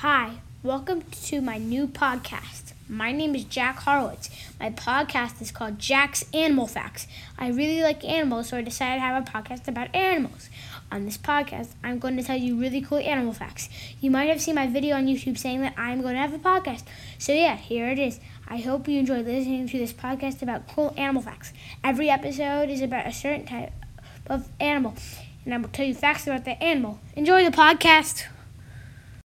Hi, welcome to my new podcast. My name is Jack Horowitz. My podcast is called Jack's Animal Facts. I really like animals, so I decided to have a podcast about animals. On this podcast, I'm going to tell you really cool animal facts. You might have seen my video on YouTube saying that I'm going to have a podcast. So, yeah, here it is. I hope you enjoy listening to this podcast about cool animal facts. Every episode is about a certain type of animal, and I will tell you facts about that animal. Enjoy the podcast.